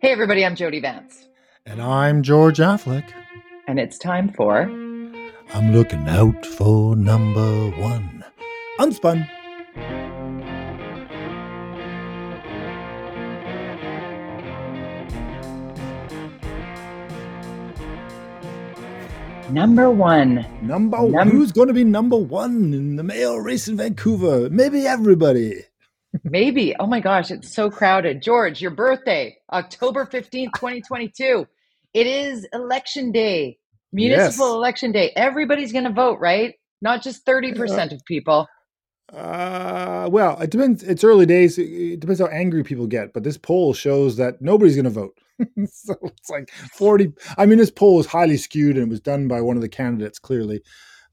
Hey, everybody, I'm Jody Vance. And I'm George Affleck. And it's time for. I'm looking out for number one. Unspun. Number one. Number Num- Who's going to be number one in the male race in Vancouver? Maybe everybody. Maybe. Oh my gosh, it's so crowded. George, your birthday, October 15th, 2022. It is election day, municipal yes. election day. Everybody's going to vote, right? Not just 30% uh, of people. Uh, well, it depends. It's early days. It depends how angry people get. But this poll shows that nobody's going to vote. so it's like 40. I mean, this poll is highly skewed and it was done by one of the candidates, clearly.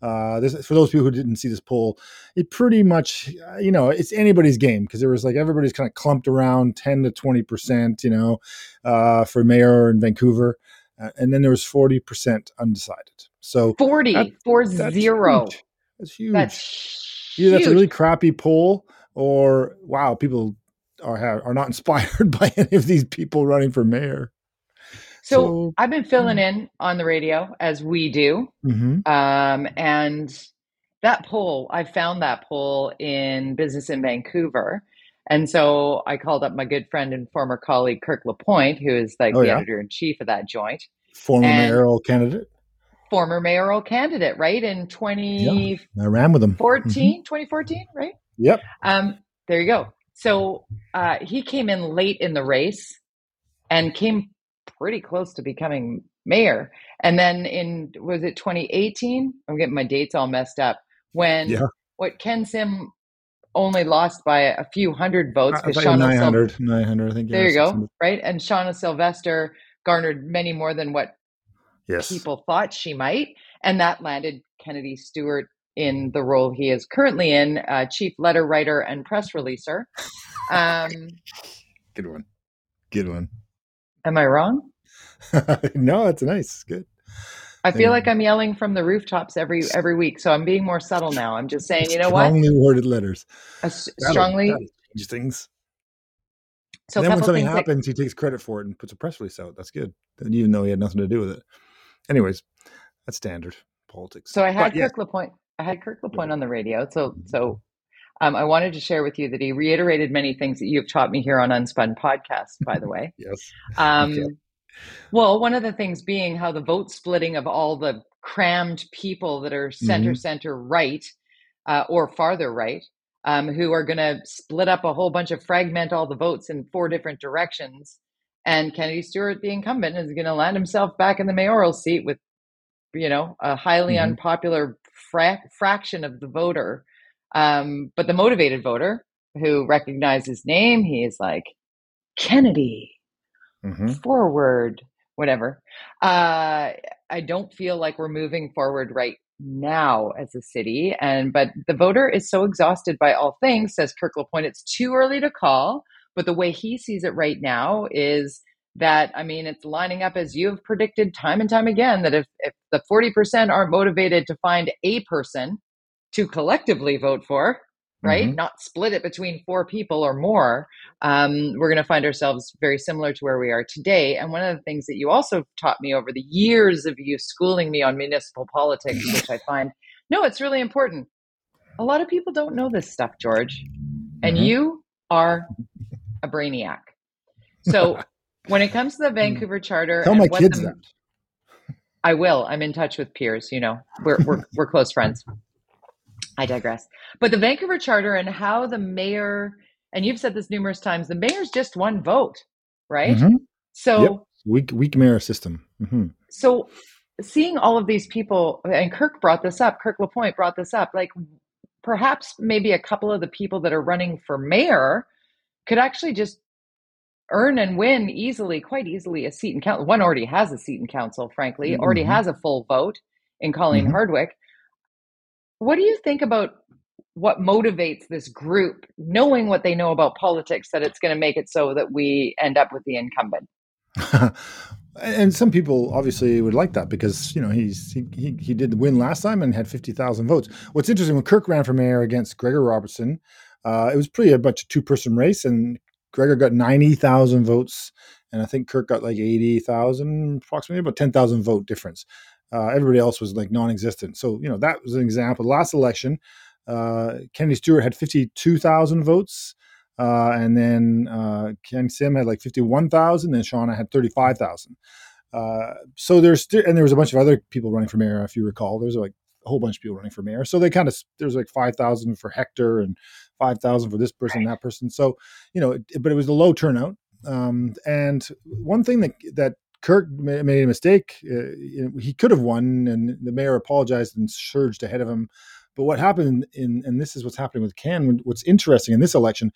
Uh, this for those people who didn't see this poll, it pretty much, uh, you know, it's anybody's game because there was like everybody's kind of clumped around 10 to 20 percent, you know, uh, for mayor in Vancouver, uh, and then there was 40 percent undecided. So 40 that, four that's zero. Huge. That's huge. That's Either that's a really crappy poll, or wow, people are are not inspired by any of these people running for mayor. So, so I've been filling mm. in on the radio as we do. Mm-hmm. Um, and that poll, I found that poll in Business in Vancouver. And so I called up my good friend and former colleague, Kirk LaPointe, who is like oh, the yeah? editor in chief of that joint. Former mayoral candidate? Former mayoral candidate, right? In 20. Yeah, I ran with him. 14, mm-hmm. 2014, right? Yep. Um, there you go. So uh, he came in late in the race and came pretty close to becoming mayor. And then in was it 2018? I'm getting my dates all messed up. When yeah. what Ken Sim only lost by a few hundred votes because Shauna 900, Sil- 900, I think. There you go, right? And Shauna Sylvester garnered many more than what yes. people thought she might, and that landed Kennedy Stewart in the role he is currently in, uh, chief letter writer and press releaser. Um, Good one. Good one. Am I wrong? no, it's nice. Good. I feel like I'm yelling from the rooftops every every week, so I'm being more subtle now. I'm just saying, you know strongly what? Strongly worded letters. A, strongly change things. So then when something happens, like, he takes credit for it and puts a press release out. That's good. Even though he had nothing to do with it. Anyways, that's standard politics. So I had but, Kirk yeah. Lapointe. I had Kirk Lapointe on the radio. So so um, I wanted to share with you that he reiterated many things that you've taught me here on Unspun podcast, by the way. yes. Um, okay. Well, one of the things being how the vote splitting of all the crammed people that are center, mm-hmm. center right uh, or farther right, um, who are going to split up a whole bunch of fragment all the votes in four different directions. And Kennedy Stewart, the incumbent, is going to land himself back in the mayoral seat with, you know, a highly mm-hmm. unpopular fra- fraction of the voter um, but the motivated voter who recognized his name, he is like, Kennedy, mm-hmm. forward, whatever. Uh, I don't feel like we're moving forward right now as a city. And but the voter is so exhausted by all things, says Kirk LaPointe, it's too early to call. But the way he sees it right now is that I mean it's lining up as you have predicted time and time again that if, if the 40% aren't motivated to find a person to collectively vote for, right? Mm-hmm. Not split it between four people or more. Um, we're going to find ourselves very similar to where we are today. And one of the things that you also taught me over the years of you schooling me on municipal politics, which I find, no, it's really important. A lot of people don't know this stuff, George. And mm-hmm. you are a brainiac. So when it comes to the Vancouver Charter, tell my kids the, that. I will. I'm in touch with Piers. You know, we're we're we're close friends. I digress. But the Vancouver Charter and how the mayor, and you've said this numerous times, the mayor's just one vote, right? Mm-hmm. So yep. weak, weak mayor system. Mm-hmm. So seeing all of these people, and Kirk brought this up, Kirk LaPointe brought this up, like perhaps maybe a couple of the people that are running for mayor could actually just earn and win easily, quite easily, a seat in council. One already has a seat in council, frankly, mm-hmm. already has a full vote in Colleen mm-hmm. Hardwick. What do you think about what motivates this group, knowing what they know about politics, that it's going to make it so that we end up with the incumbent? and some people obviously would like that because you know he's he, he, he did win last time and had 50,000 votes. What's interesting when Kirk ran for mayor against Gregor Robertson, uh, it was pretty a bunch of two person race and Gregor got 90,000 votes and I think Kirk got like eighty thousand, approximately about ten thousand vote difference. Uh, everybody else was like non-existent. So you know that was an example. Last election, uh, Kennedy Stewart had fifty-two thousand votes. Uh, and then uh, Ken Sim had like 51,000, and Shauna had 35,000. Uh, so there's and there was a bunch of other people running for mayor, if you recall. There's like a whole bunch of people running for mayor. So they kind of there's like 5,000 for Hector and 5,000 for this person, that person. So you know, it, but it was a low turnout. Um, and one thing that that Kirk made a mistake. Uh, he could have won, and the mayor apologized and surged ahead of him. But what happened in, and this is what's happening with Ken. What's interesting in this election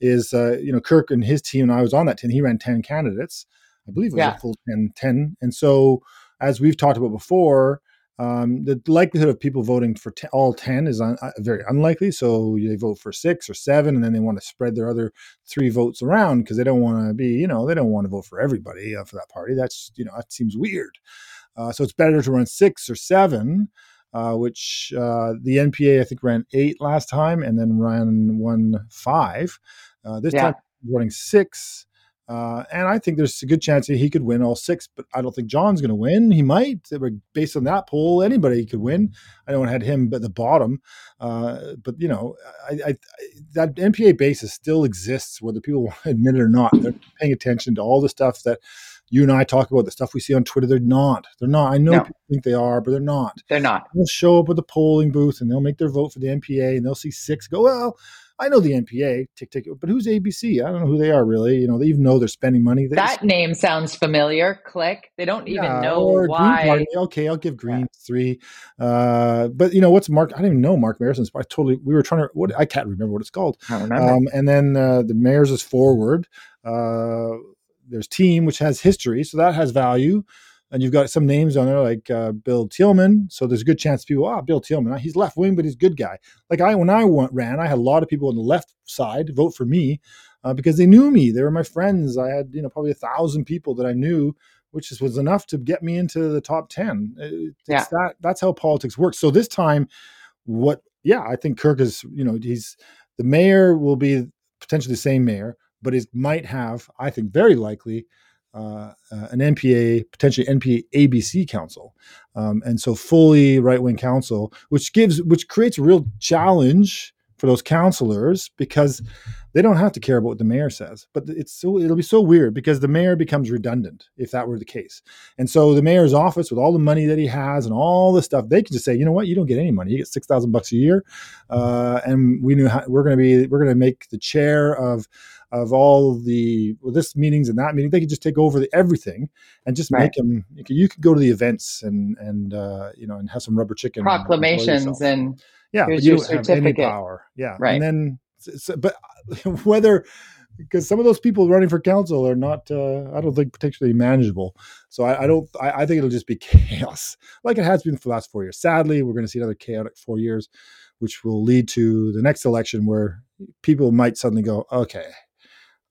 is uh, you know Kirk and his team, and I was on that team. He ran ten candidates, I believe it was yeah. a full 10, 10. And so, as we've talked about before, um, the likelihood of people voting for t- all 10 is un- uh, very unlikely. So they vote for six or seven, and then they want to spread their other three votes around because they don't want to be, you know, they don't want to vote for everybody uh, for that party. That's, you know, that seems weird. Uh, so it's better to run six or seven uh, which uh, the NPA I think ran eight last time and then ran one five. Uh, this yeah. time running six. Uh, and I think there's a good chance that he could win all six, but I don't think John's going to win. He might, based on that poll, anybody could win. I don't had him at the bottom, uh, but you know, I, I, that NPA basis still exists, whether people admit it or not. They're paying attention to all the stuff that you and I talk about the stuff we see on Twitter. They're not. They're not. I know no. people think they are, but they're not. They're not. They'll show up at the polling booth and they'll make their vote for the NPA and they'll see six go, well, I know the NPA, tick tick, but who's ABC? I don't know who they are really. You know, they even know they're spending money. They that just, name sounds familiar. Click. They don't even know or why. Green Party. Okay, I'll give Green yeah. three. Uh, but you know what's Mark? I didn't even know Mark Marissen's. I totally. We were trying to. What I can't remember what it's called. I remember. Um, and then uh, the mayor's is forward. Uh, there's team, which has history, so that has value. And you've got some names on there like uh, Bill Tieleman. So there's a good chance people, ah, oh, Bill Tieleman, he's left wing, but he's a good guy. Like I, when I went, ran, I had a lot of people on the left side vote for me uh, because they knew me. They were my friends. I had, you know, probably a thousand people that I knew, which was enough to get me into the top 10. It's yeah. that, that's how politics works. So this time, what, yeah, I think Kirk is, you know, he's, the mayor will be potentially the same mayor but it might have, I think, very likely, uh, uh, an NPA, potentially NPA ABC council, um, and so fully right wing council, which gives, which creates a real challenge for those counselors because they don't have to care about what the mayor says. But it's so it'll be so weird because the mayor becomes redundant if that were the case. And so the mayor's office, with all the money that he has and all the stuff, they can just say, you know what, you don't get any money. You get six thousand bucks a year, uh, and we knew how, we're going to be we're going to make the chair of of all the well, this meetings and that meeting. They could just take over the, everything and just right. make them. You could, you could, go to the events and and uh, you know and have some rubber chicken proclamations and, and yeah, but you don't have any power. Yeah, right. And then, so, but whether because some of those people running for council are not, uh, I don't think, particularly manageable. So I, I don't, I, I, think it'll just be chaos, like it has been for the last four years. Sadly, we're going to see another chaotic four years, which will lead to the next election where people might suddenly go, okay,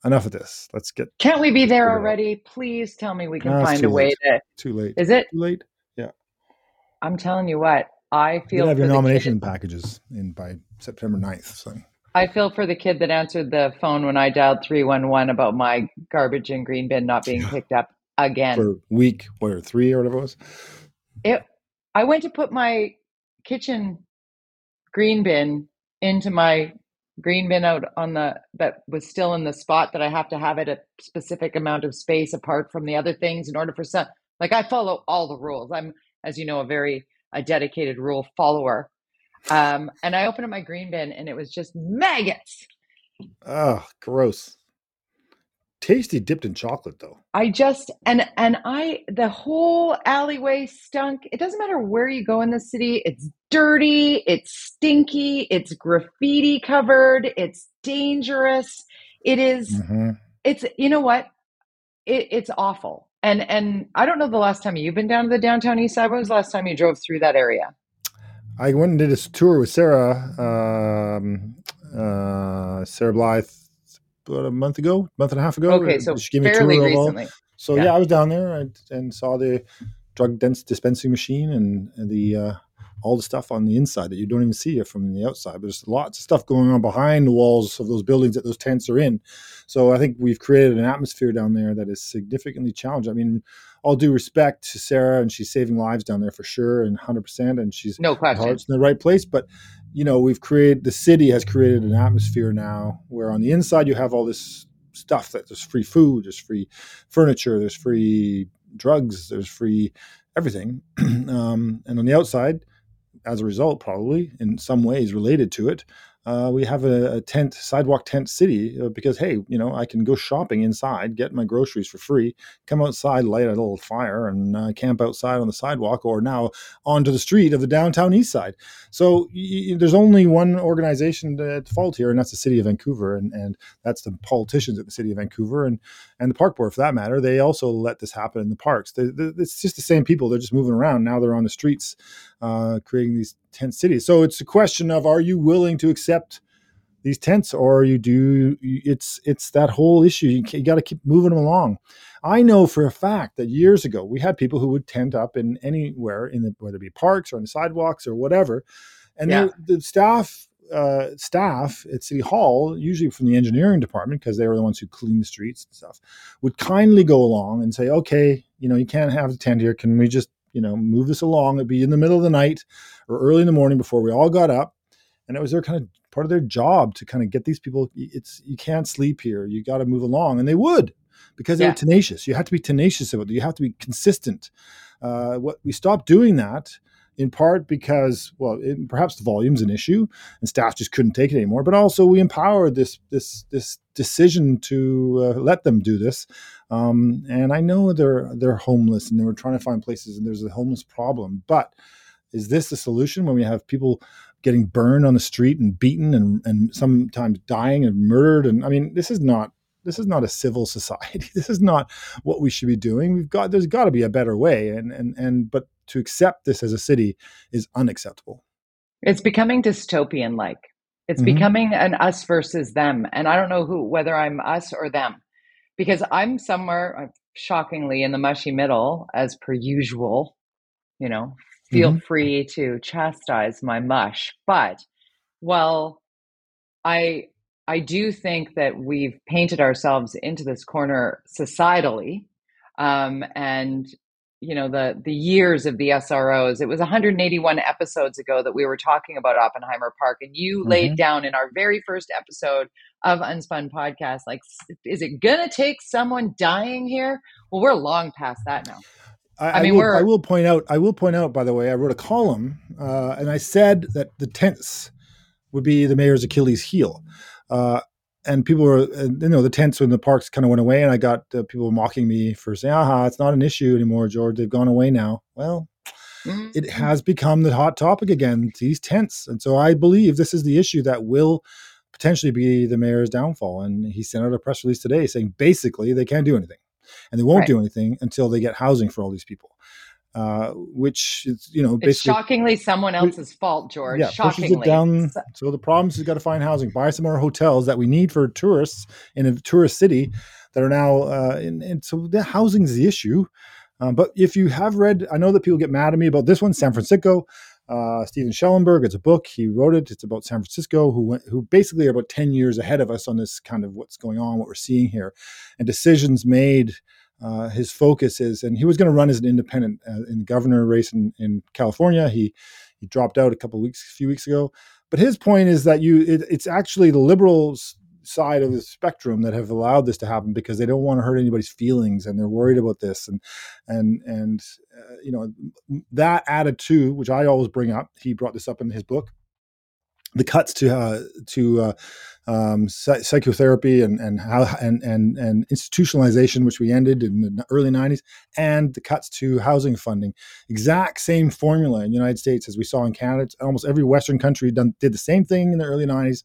enough of this. Let's get. Can't we be there already? Please tell me we can no, find a way to. Too late. Is it too late? Yeah. I'm telling you what. I feel. You have your nomination packages in by September 9th. So. I feel for the kid that answered the phone when I dialed 311 about my garbage and green bin not being picked up again. For week, or three or whatever it was? It, I went to put my kitchen green bin into my green bin out on the that was still in the spot that I have to have it a specific amount of space apart from the other things in order for some like I follow all the rules. I'm as you know a very a dedicated rule follower. Um, and I opened up my green bin and it was just maggots. Oh, gross tasty dipped in chocolate though. I just and and i the whole alleyway stunk. It doesn't matter where you go in the city it's dirty it's stinky it's graffiti covered it's dangerous. It is, mm-hmm. it's you know what? It, it's awful. And and i don't know the last time you've been down to the downtown east side. When was the last time you drove through that area? I went and did a tour with sarah um, uh, sarah Blyth about a month ago, month and a half ago. Okay, so she gave me fairly recently. So yeah. yeah. I was down there and, and saw the drug dense dispensing machine and, and the uh, all the stuff on the inside that you don't even see it from the outside. But there's lots of stuff going on behind the walls of those buildings that those tents are in. So I think we've created an atmosphere down there that is significantly challenged. I mean, all due respect to Sarah, and she's saving lives down there for sure, and hundred percent, and she's no question heart's in the right place. But you know, we've created the city has created an atmosphere now where on the inside you have all this stuff that there's free food, there's free furniture, there's free drugs, there's free everything, um, and on the outside, as a result, probably in some ways related to it, uh, we have a, a, tent sidewalk tent city uh, because hey you know i can go shopping inside get my groceries for free come outside light a little fire and uh, camp outside on the sidewalk or now onto the street of the downtown east side. So y- there's only one organization at fault here and that's the city of vancouver and, and that's the politicians at the city of vancouver and and the park board for that matter. They also let this happen in the parks. They, they, it's just the same people. They're just moving around. Now they're on the streets uh, creating these tent cities. So it's a question of are you willing to accept these tents, or you do? It's it's that whole issue. You, you got to keep moving them along. I know for a fact that years ago we had people who would tent up in anywhere in the whether it be parks or on the sidewalks or whatever, and yeah. the staff uh, staff at City Hall, usually from the engineering department, because they were the ones who clean the streets and stuff, would kindly go along and say, "Okay, you know, you can't have the tent here. Can we just you know, move this along. It'd be in the middle of the night or early in the morning before we all got up. And it was their kind of part of their job to kind of get these people. It's you can't sleep here. You got to move along, and they would because they yeah. were tenacious. You have to be tenacious about it. You have to be consistent. Uh, what we stopped doing that in part because well it, perhaps the volume's an issue and staff just couldn't take it anymore but also we empowered this this this decision to uh, let them do this um, and i know they're they're homeless and they were trying to find places and there's a homeless problem but is this the solution when we have people getting burned on the street and beaten and, and sometimes dying and murdered and i mean this is not this is not a civil society. This is not what we should be doing. We've got there's got to be a better way, and and and but to accept this as a city is unacceptable. It's becoming dystopian like. It's mm-hmm. becoming an us versus them. And I don't know who, whether I'm us or them, because I'm somewhere uh, shockingly in the mushy middle, as per usual. You know, feel mm-hmm. free to chastise my mush. But, well, I I do think that we've painted ourselves into this corner societally. Um, and you know the the years of the SROs. It was 181 episodes ago that we were talking about Oppenheimer Park, and you mm-hmm. laid down in our very first episode of Unspun Podcast, like, is it gonna take someone dying here? Well, we're long past that now. I, I mean, I will, I will point out. I will point out. By the way, I wrote a column, uh, and I said that the tents would be the mayor's Achilles heel. Uh, and people were, you know, the tents in the parks kind of went away, and I got uh, people mocking me for saying, "Aha, it's not an issue anymore, George. They've gone away now." Well, mm-hmm. it has become the hot topic again. These tents, and so I believe this is the issue that will potentially be the mayor's downfall. And he sent out a press release today saying basically they can't do anything, and they won't right. do anything until they get housing for all these people. Uh, which is you know it's shockingly someone else's fault, George. Yeah, shockingly. pushes it down. So the problem is, we've got to find housing, buy some more hotels that we need for tourists in a tourist city that are now. Uh, in, and so the housing is the issue. Um, but if you have read, I know that people get mad at me about this one, San Fransicko. Uh, Stephen Schellenberg. It's a book. He wrote it. It's about San Francisco, who went, who basically are about ten years ahead of us on this kind of what's going on, what we're seeing here, and decisions made uh, his focus is, and he was going to run as an independent uh, in the governor race in, in California. He he dropped out a couple weeks, a few weeks ago. But his point is that you, it, it's actually the liberals side of the spectrum that have allowed this to happen because they don't want to hurt anybody's feelings and they're worried about this and and and uh, you know that to which I always bring up. He brought this up in his book the cuts to uh, to uh, um, psychotherapy and and how and, and and institutionalization, which we ended in the early '90s, and the cuts to housing funding. Exact same formula in the United States as we saw in Canada. Almost every Western country done did the same thing in the early '90s.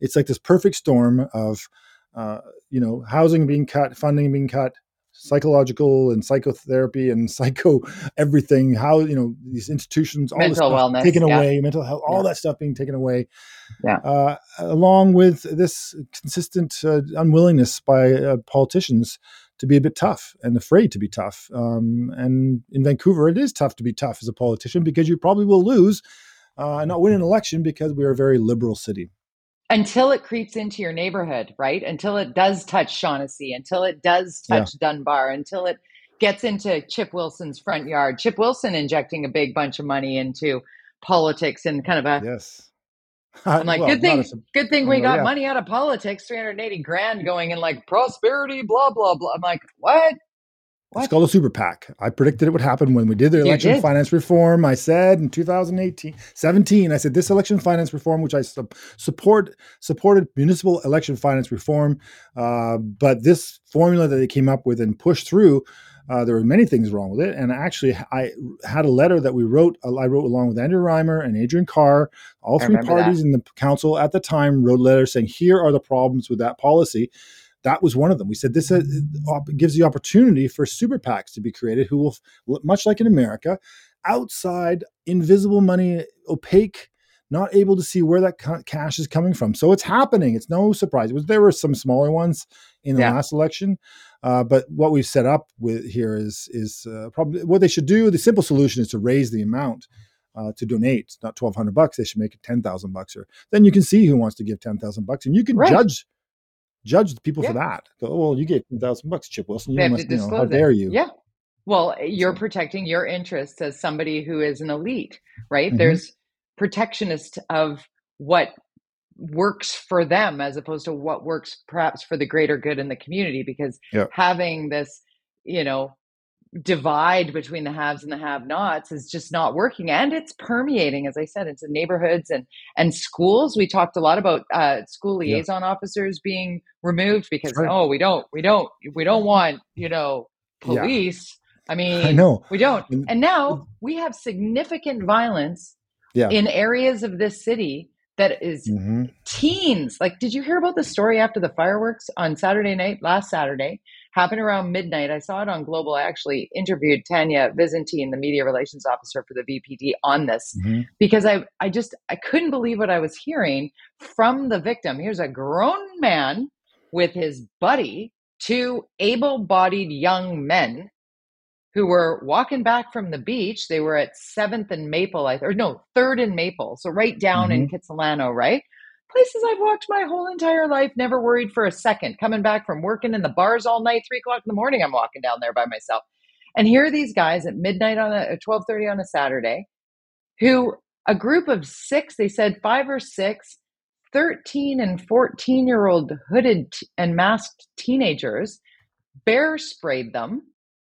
It's like this perfect storm of uh, you know housing being cut, funding being cut, psychological and psychotherapy and psycho everything how you know these institutions all mental this wellness taken yeah. away mental health all yeah. that stuff being taken away yeah uh, along with this consistent uh, unwillingness by uh, politicians to be a bit tough and afraid to be tough. Um, and in Vancouver, it is tough to be tough as a politician because you probably will lose uh, and not win an election because we are a very liberal city. Until it creeps into your neighborhood, right? Until it does touch Shaughnessy, until it does touch yeah. Dunbar, until it gets into Chip Wilson's front yard. Chip Wilson injecting a big bunch of money into politics and kind of a yes I'm like, well, good thing, a, good thing we got yeah. money out of politics, 380 grand going in like prosperity, blah, blah, blah. I'm like, what? What? It's called a super PAC. I predicted it would happen when we did the election did. finance reform. I said in 2018, 17, I said this election finance reform, which I su- support, supported municipal election finance reform. Uh, but this formula that they came up with and pushed through uh, there were many things wrong with it, and actually, I had a letter that we wrote. Uh, I wrote along with Andrea Reimer and Adriane Carr. All three parties that. in the council at the time wrote letters saying, "Here are the problems with that policy." That was one of them. We said this uh, gives the opportunity for super PACs to be created, who will, much like in America, outside, invisible money, opaque not able to see where that cash is coming from. So it's happening. It's no surprise. There were some smaller ones in the yeah. last election, uh, but what we've set up with here is is uh, probably what they should do. The simple solution is to raise the amount uh, to donate. not twelve hundred bucks. They should make it ten thousand bucks, or then you can see who wants to give ten thousand bucks, and you can right. judge judge the people yeah. for that. Go, oh, well, you gave ten thousand bucks, Chip Wilson. You must, you know, how dare you? Yeah. Well, you're so. protecting your interests as somebody who is an elite, right? Mm-hmm. There's protectionist of what works for them as opposed to what works perhaps for the greater good in the community because yep. having this you know divide between the haves and the have nots is just not working and it's permeating as i said into neighborhoods and and schools we talked a lot about uh, school liaison yeah. officers being removed because right. oh we don't we don't we don't want you know police yeah. i mean i know we don't and now we have significant violence yeah. in areas of this city that is mm-hmm. teens. Like, did you hear about the story after the fireworks on Saturday night, last Saturday? Happened around midnight. I saw it on Global. I actually interviewed Tania Visintin, the media relations officer for the VPD, on this mm-hmm. because I, I just I couldn't believe what I was hearing from the victim. Here's a grown man with his buddy, two able-bodied young men who were walking back from the beach. They were at Seventh and Maple, I or no, Third and Maple, so right down mm-hmm. in Kitsilano, right? Places I've walked my whole entire life, never worried for a second. Coming back from working in the bars all night, three o'clock in the morning, I'm walking down there by myself. And here are these guys at midnight on a uh, twelve thirty on a Saturday, who a group of six, they said five or six, 13 and 14 year old hooded and masked teenagers bear sprayed them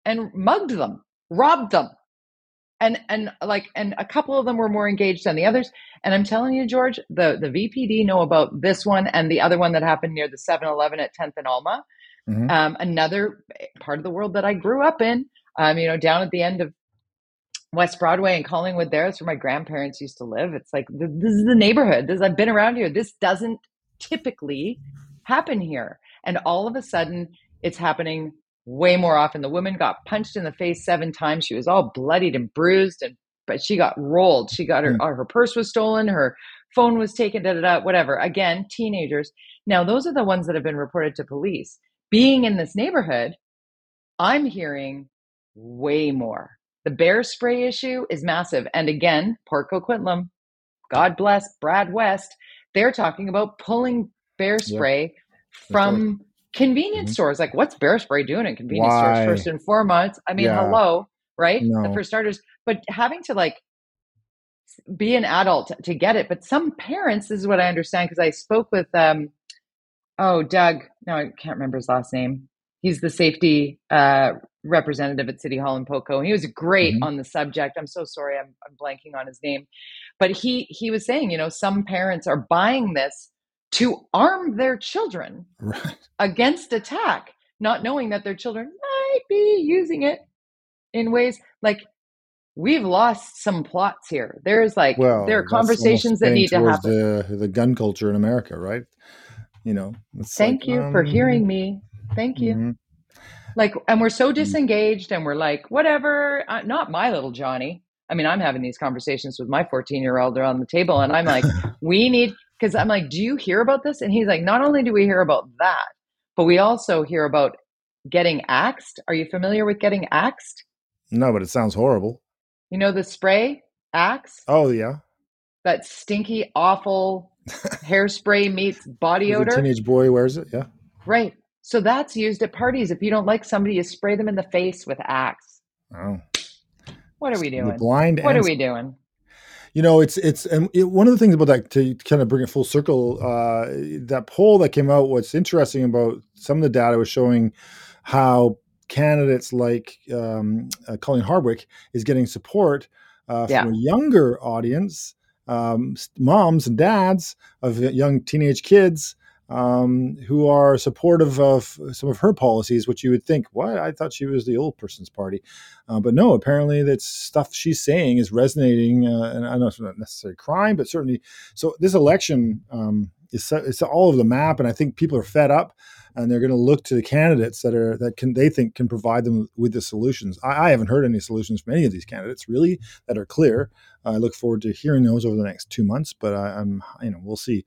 and mugged them, robbed them. And and like and a couple of them were more engaged than the others. And I'm telling you, George, the the VPD know about this one and the other one that happened near the 7-Eleven at 10th and Alma. Mm-hmm. Um, another part of the world that I grew up in. Um, you know, down at the end of West Broadway and Collingwood. There, that's where my grandparents used to live. It's like this is the neighborhood. This I've been around here. This doesn't typically happen here, and all of a sudden, it's happening way more often. The woman got punched in the face seven times. She was all bloodied and bruised, and but she got rolled. She got her mm. her purse was stolen, her phone was taken, da da da, whatever. Again, teenagers. Now those are the ones that have been reported to police. Being in this neighborhood, I'm hearing way more. The bear spray issue is massive, and again, Port Coquitlam. God bless Brad West. They're talking about pulling bear spray from Convenience mm-hmm. stores, like what's bear spray doing in convenience Why? stores first and foremost? I mean, yeah. hello, right? No. For starters, but having to like be an adult to get it. But some parents, this is what I understand because I spoke with um oh Doug, no, I can't remember his last name. He's the safety uh representative at City Hall in Poco. And he was great mm-hmm. on the subject. I'm so sorry, I'm, I'm blanking on his name. But he he was saying, you know, some parents are buying this to arm their children right. against attack, not knowing that their children might be using it in ways like we've lost some plots here. There's like well, there are conversations that need to happen. The, the gun culture in America, right? You know. Thank like, you um, for hearing me. Thank you. Mm-hmm. Like, and we're so mm. disengaged, and we're like, whatever. Uh, not my little Johnny. I mean, I'm having these conversations with my 14 year old on the table, and I'm like, we need because I'm like, do you hear about this? And he's like, not only do we hear about that, but we also hear about getting axed. Are you familiar with getting axed? No, but it sounds horrible. You know the spray axe? Oh yeah. That stinky, awful hairspray meets body odor. teenage boy wears it. Yeah. Right. So that's used at parties. If you don't like somebody, you spray them in the face with axe. Oh. What are we doing? The blind. What are we doing? You know, it's it's and it, one of the things about that to kind of bring it full circle. Uh, that poll that came out. What's interesting about some of the data was showing how candidates like um, uh, Colleen Hardwick is getting support uh, Yeah. from a younger audience, um, moms and dads of young teenage kids um, who are supportive of some of her policies, which you would think, what? I thought she was the old person's party. Uh, but no, apparently that stuff she's saying is resonating. Uh, and I know it's not necessarily crime, but certainly. So this election um, is it's all over the map, and I think people are fed up, and they're going to look to the candidates that are that can they think can provide them with the solutions. I, I haven't heard any solutions from any of these candidates really that are clear. I look forward to hearing those over the next two months, but I, I'm you know we'll see.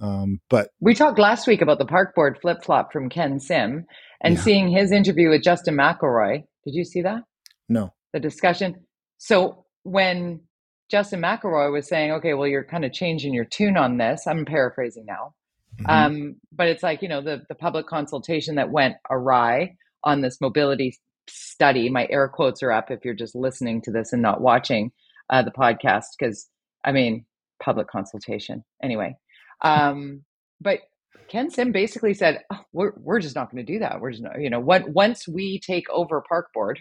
Um, but We talked last week about the park board flip flop from Ken Sim and Yeah. seeing his interview with Justin McElroy. Did you see that? no, The discussion. So when Justin McElroy was saying, okay, well, you're kind of changing your tune on this, I'm paraphrasing now. Mhm. Um, but it's like, you know, the, the public consultation that went awry on this mobility study. My air quotes are up if you're just listening to this and not watching uh, the podcast, because I mean, public consultation anyway. Um, but Ken Sim basically said, oh, we're, we're just not going to do that. We're just not, you know, what, once we take over park board,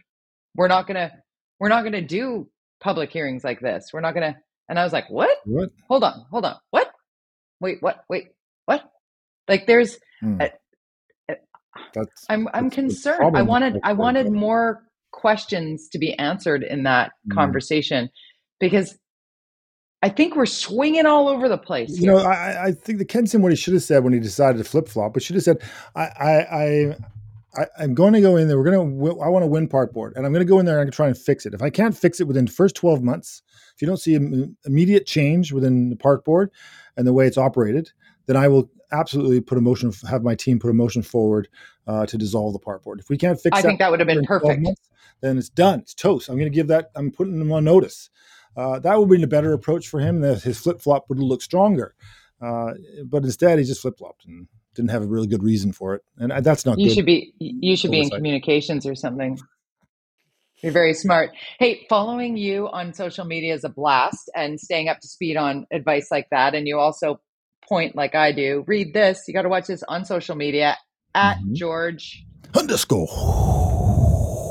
we're not going to, we're not going to do public hearings like this. We're not going to, and I was like, what? what? hold on, hold on. What? Wait, what? Wait, what? Like there's Hmm. Uh, That's I'm I'm That's concerned. I wanted I wanted more questions to be answered in that Mm. conversation because I think we're swinging all over the place. you know. I, I think the Ken Sim what he should have said when he decided to flip flop, but should have said, I, I, I, I I'm going to go in there. We're going to, I want to win part board, and I'm going to go in there and I'm going to try and fix it. If I can't fix it within the first 12 months, if you don't see im- immediate change within the park board and the way it's operated, then I will absolutely put a motion, have my team put a motion forward uh, to dissolve the park board. If we can't fix it, I that think that would have been perfect. months, then it's done. It's toast. I'm going to give that. I'm putting them on notice. Uh, that would be a better approach for him. That his flip flop would look stronger. Uh, but instead, he just flip flopped and didn't have a really good reason for it, and uh, that's not You good. should be you should be in communications or something. You're very smart. Hey, following you on social media is a blast and staying up to speed on advice like that. And you also point like I do. Read this. You got to watch this on social media at Mhm. George Underscore.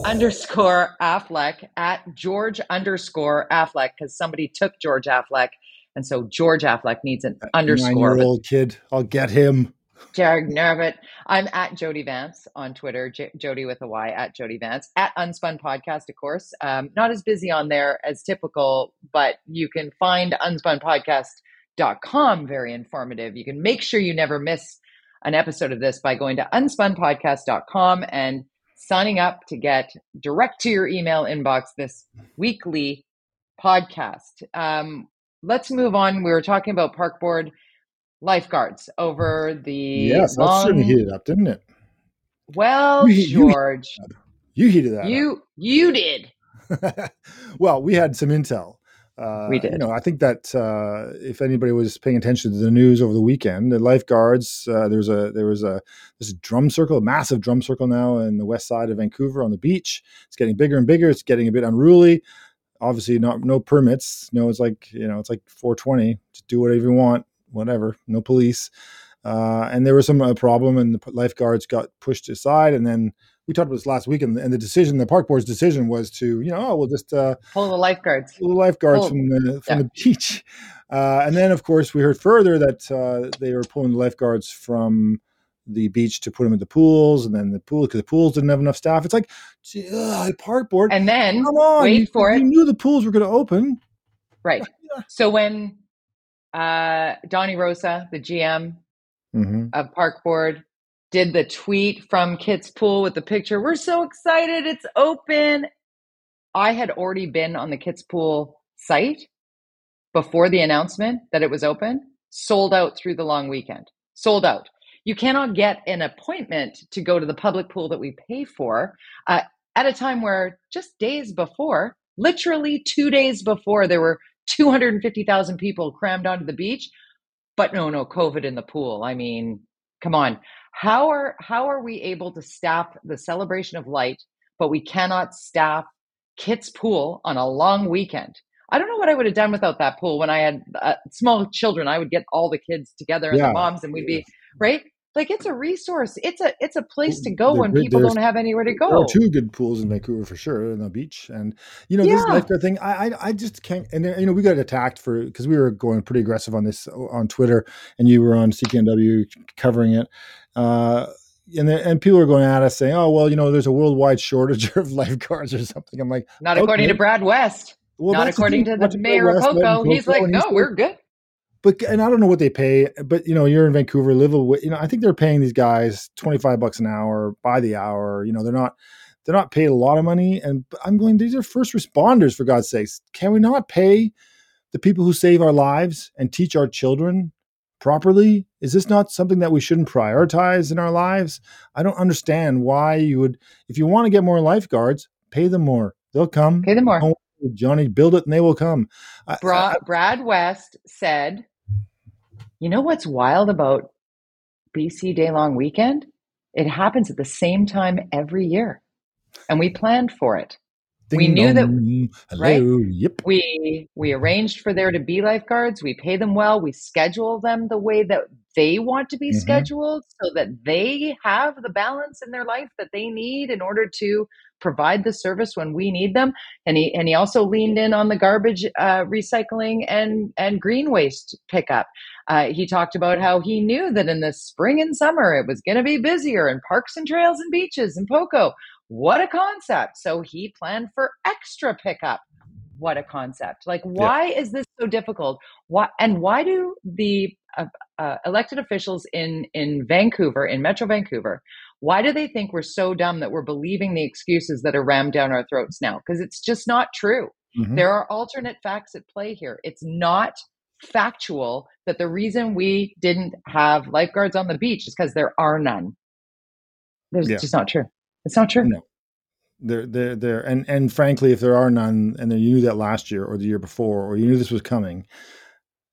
Underscore Affleck at George underscore Affleck because somebody took George Affleck. And so George Affleck needs an underscore. Nine-year-old kid. I'll get him. Jared Nervit. I'm at Jody Vance on Twitter, J- Jody with a Y at Jody Vance at Unspun Podcast, of course. Um, not as busy on there as typical, but you can find unspunpodcast.com very informative. You can make sure you never miss an episode of this by going to unspunpodcast.com and signing up to get direct to your email inbox this weekly podcast. Um, let's move on. We were talking about park board lifeguards over the Yes, that long. certainly heated up, didn't it? well, You George, You heated that. up. you you did. well, we had some intel. Uh, We You know, I think that uh, if anybody was paying attention to the news over the weekend, the lifeguards uh, there was a there was a this drum circle, a massive drum circle now in the west side of Vancouver on the beach. It's getting bigger and bigger. It's getting a bit unruly. Obviously, not no permits. No, it's like you know, it's like 420. Just do whatever you want, whatever. No police. Uh, and there was some uh, problem, and the lifeguards got pushed aside, and then we talked about this last week, and, and the decision, the park board's decision was to, you know, oh, we'll just uh, Pull the lifeguards. pull the lifeguards Pull- from the from yeah. the beach, uh, and then of course we heard further that uh, they were pulling the lifeguards from the beach to put them at the pools, and then the pool because the pools didn't have enough staff. It's like, gee, ugh, park board, And then come on, wait you, for you it. You knew the pools were going to open. right. So when uh, Donnie Rosa, the GM Mm-hmm. of Park Board, did the tweet from Kit's Pool with the picture, we're so excited, it's open. I had already been on the Kit's Pool site before the announcement that it was open, sold out through the long weekend. Sold out. You cannot get an appointment to go to the public pool that we pay for uh, at a time where just days before, literally two days before, there were 250,000 people crammed onto the beach. But no, no, COVID in the pool. I mean, come on. How are how are we able to staff the celebration of light, but we cannot staff Kit's pool on a long weekend? I don't know what I would have done without that pool when I had uh, small children. I would get all the kids together and yeah. the moms, and we'd be right like it's a resource. It's a it's a place to go when people don't have anywhere to go. There are two good pools in Vancouver for sure, in the beach, and you know yeah. this lifeguard thing. I, I I just can't. And you know we got attacked for because we were going pretty aggressive on this on Twitter, and you were on CKNW covering it. Uh, and and people are going at us saying, "Oh well, you know, there's a worldwide shortage of lifeguards or something." I'm like, not according to Brad West. Well, not according to the mayor of Poco. He's like, no, we're good but and I don't know what they pay, but you know, you're in Vancouver, live a, you know, I think they're paying these guys 25 bucks an hour by the hour. You know, they're not they're not paid a lot of money. And I'm going, these are first responders for God's sakes. Can we not pay the people who save our lives and teach our children properly? Is this not something that we shouldn't prioritize in our lives? I don't understand why you would, if you want to get more lifeguards, pay them more. They'll come. Pay them more. Johnny, build it and they will come. Bra- I, Brad West said you know what's wild about BC Day Long Weekend? It happens at the same time every year, and we planned for it. Ding we knew dong. that, right? Yep. We we arranged for there to be lifeguards. We pay them well. We schedule them the way that they want to be mm-hmm. scheduled, so that they have the balance in their life that they need in order to provide the service when we need them. And he and he also leaned in on the garbage uh, recycling and and green waste pickup. Uh, he talked about how he knew that in the spring and summer it was going to be busier in parks and trails and beaches and Poco. What a concept! So he planned for extra pickup. What a concept! Like, why yeah. is this so difficult? Why and why do the uh, uh, elected officials in in Vancouver, in Metro Vancouver, why do they think we're so dumb that we're believing the excuses that are rammed down our throats now? Because it's just not true. Mm-hmm. There are alternate facts at play here. It's not factual that the reason we didn't have lifeguards on the beach is because there are none. There's yeah. just not true. It's not true. No. There, there, there, and and frankly, if there are none, and then you knew that last year or the year before, or you knew this was coming,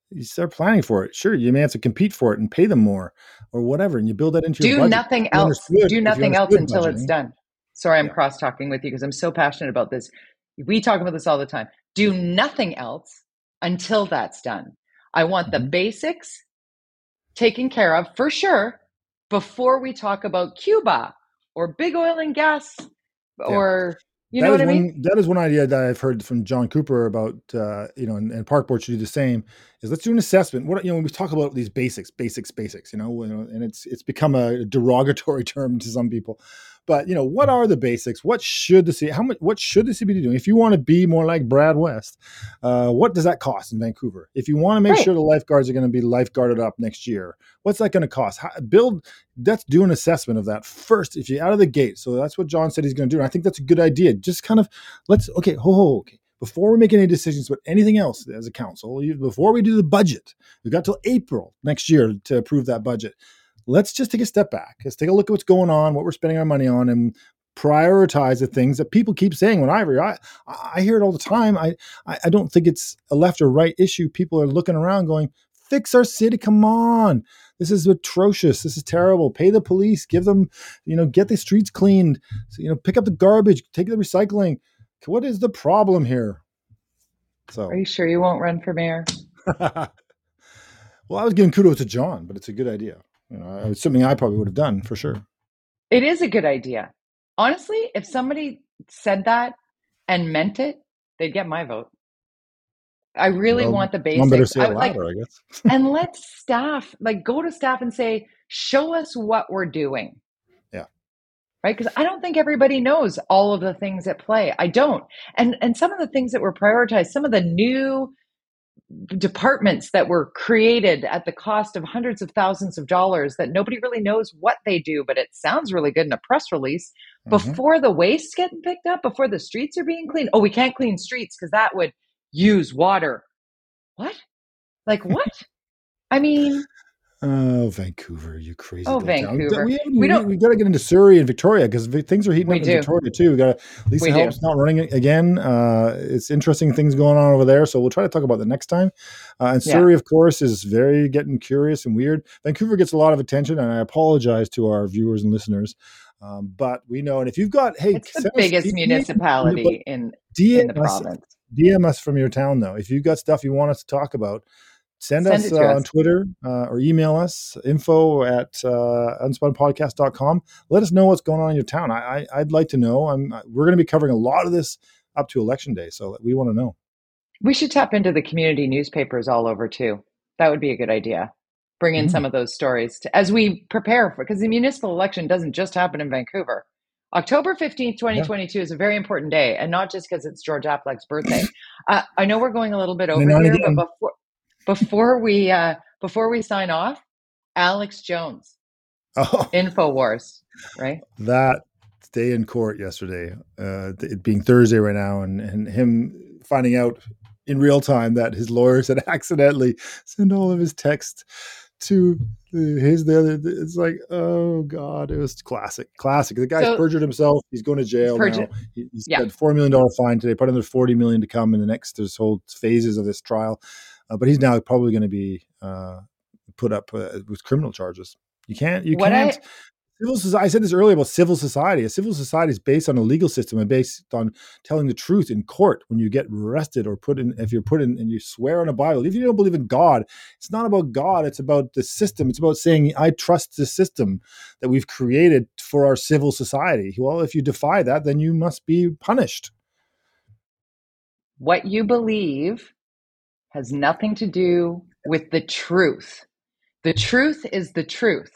you start planning for it. Sure, you may have to compete for it and pay them more, or whatever, and you build that into do your budget. nothing else. Do nothing else until budgeting. it's done. Sorry, I'm yeah. cross talking with you because I'm so passionate about this. We talk about this all the time. Do nothing else until that's done. I want mm-hmm. the basics taken care of for sure before we talk about Cuba or big oil and gas or you that know what I mean? One, that is one idea that I've heard from John Coupar about, uh, you know, and, and, Park Board should do the same. Is let's do an assessment. What you know, when we talk about these basics, basics, basics, you know, and it's it's become a derogatory term to some people. But you know, what are the basics? What should the city? How much? What should the CBD be doing? If you want to be more like Brad West, uh, what does that cost in Vancouver? If you want to make right. sure the lifeguards are going to be lifeguarded up next year, what's that going to cost? How, build. Let's do an assessment of that first. If you're out of the gate, so that's what John said he's going to do. And I think that's a good idea. Just kind of let's okay. Ho ho. Okay before we make any decisions about anything else as a council, before we do the budget, we've got till April next year to approve that budget let's just take a step back. Let's take a look at what's going on, what we're spending our money on, and prioritize the things that people keep saying when I I, I hear it all the time. I, I don't think it's a left or right issue. People are looking around going, fix our city. Come on. This is atrocious. This is terrible. Pay the police, give them, you know, get the streets cleaned, so, you know, pick up the garbage, take the recycling. What is the problem here? So Are you sure you won't run for mayor? well, I was giving kudos to John, but it's a good idea. You know, it's something I probably would have done for sure. It is a good idea. Honestly, if somebody said that and meant it, they'd get my vote. I really well, want the basics. better say it I, louder, like, I guess. and let staff like go to staff and say, "Show us what we're doing." Yeah. Right, because I don't think everybody knows all of the things at play. I don't, and and some of the things that were prioritized, some of the new departments that were created at the cost of hundreds of thousands of dollars that nobody really knows what they do, but it sounds really good in a press release. Mm-hmm. Before the waste getting picked up, before the streets are being cleaned. Oh, we can't clean streets because that would use water. What? Like what? I mean, Oh, Vancouver, you crazy! Oh, Vancouver. We, we, we, don't. We got to get into Surrey and Victoria because things are heating up in do. Victoria too. We got Lisa Helps not running again. Uh, it's interesting things going on over there. So we'll try to talk about that next time. Uh, and Surrey, yeah. of course, is very getting curious and weird. Vancouver gets a lot of attention, and I apologize to our viewers and listeners. Um, but we know, and if you've got, hey, it's the biggest municipality in, in the province. DM us from your town, though. If you've got stuff you want us to talk about, send, send us, uh, us, on Twitter uh, or email us info at uh, unspunpodcast.com. Let us know what's going on in your town. I, I, would like to know. I'm, we're going to be covering a lot of this up to election day, so we want to know. We should tap into the community newspapers all over too. That would be a good idea. Bring in mm-hmm. some of those stories to, as we prepare for because the municipal election doesn't just happen in Vancouver. October 15th, 2022 yeah. is a very important day, and not just because it's George Affleck's birthday. Uh, I know we're going a little bit over here, but before, before we uh, before we sign off, Alex Jones, oh. Infowars, right? That day in court yesterday, uh, it being Thursday right now, and and him finding out in real time that his lawyers had accidentally sent all of his texts to his the other it's like oh god it was classic classic the guy's so, perjured himself he's going to jail now he, he's yeah. got four million dollar fine today put another 40 million to come in the next there's whole phases of this trial uh, but he's now probably going to be uh, put up uh, with criminal charges. You can't. You what can't. I, civil society. I said this earlier about civil society. A civil society is based on a legal system and based on telling the truth in court. When you get arrested or put in, if you're put in and you swear on a Bible, if you don't believe in God, it's not about God. It's about the system. It's about saying I trust the system that we've created for our civil society. Well, if you defy that, then you must be punished. What you believe has nothing to do with the truth. The truth is the truth.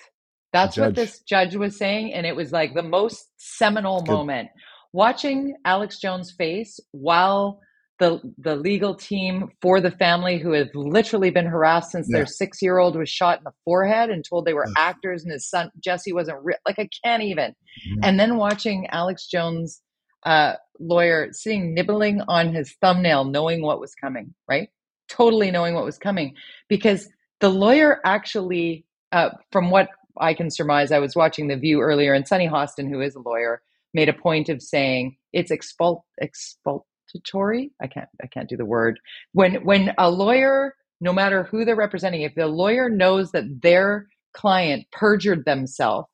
That's what this judge was saying. And it was like the most seminal moment. Watching Alex Jones' face while the the legal team for the family who have literally been harassed since yeah. their six year old was shot in the forehead and told they were actors and his son Jesse wasn't real. Like I can't even. Mm-hmm. And then watching Alex Jones' uh, lawyer sitting nibbling on his thumbnail, knowing what was coming. Right totally knowing what was coming because the lawyer actually, uh, from what I can surmise, I was watching The View earlier, and Sunny Hostin, who is a lawyer, made a point of saying it's expul- expulsatory. I can't I can't do the word when when a lawyer, no matter who they're representing, if the lawyer knows that their client perjured themselves,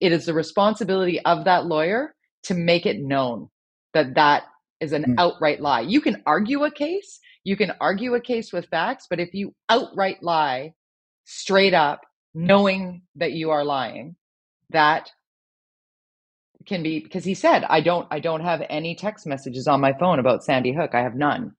it is the responsibility of that lawyer to make it known that that is an mm. outright lie. You can argue a case, you can argue a case with facts, but if you outright lie straight up, knowing that you are lying, that can be because he said, I don't I don't have any text messages on my phone about Sandy Hook. I have none.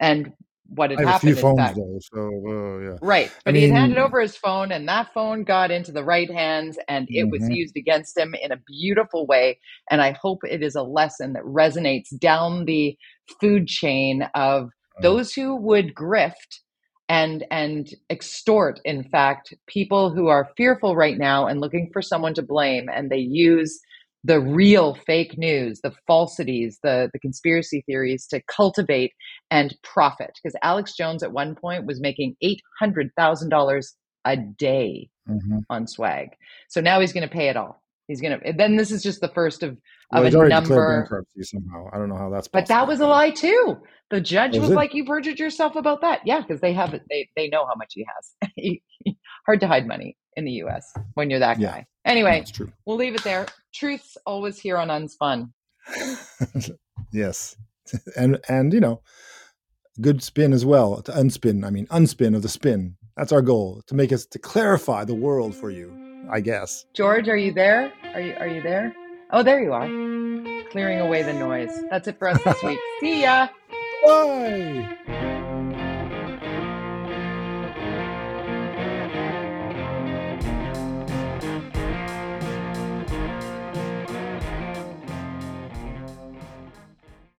And what had happened. A few phones that, though, so uh, yeah. Right, but I he mean, handed over his phone, and that phone got into the right hands, and it mm-hmm. was used against him in a beautiful way. And I hope it is a lesson that resonates down the food chain of those who would grift and and extort in fact people who are fearful right now and looking for someone to blame and they use the real fake news the falsities the the conspiracy theories to cultivate and profit. Because alex jones at one point was making $800000 a day mm-hmm. on swag. So now he's going to pay it all he's going to then this is just the first of well, of a number bankruptcy somehow i don't know how that's possible. but that was a lie too the judge was, was like, "You perjured yourself about that." Yeah, because they have it. They they know how much he has. Hard to hide money in the U.S. when you're that yeah, guy. Anyway, that's true. We'll leave it there. Truth's always here on Unspun. yes, and and you know, good spin as well to unspin. I mean, unspin of the spin. That's our goal to make us to clarify the world for you. I guess. George, are you there? Are you are you there? Oh, there you are. Clearing away the noise. That's it for us this week. See ya. Bye.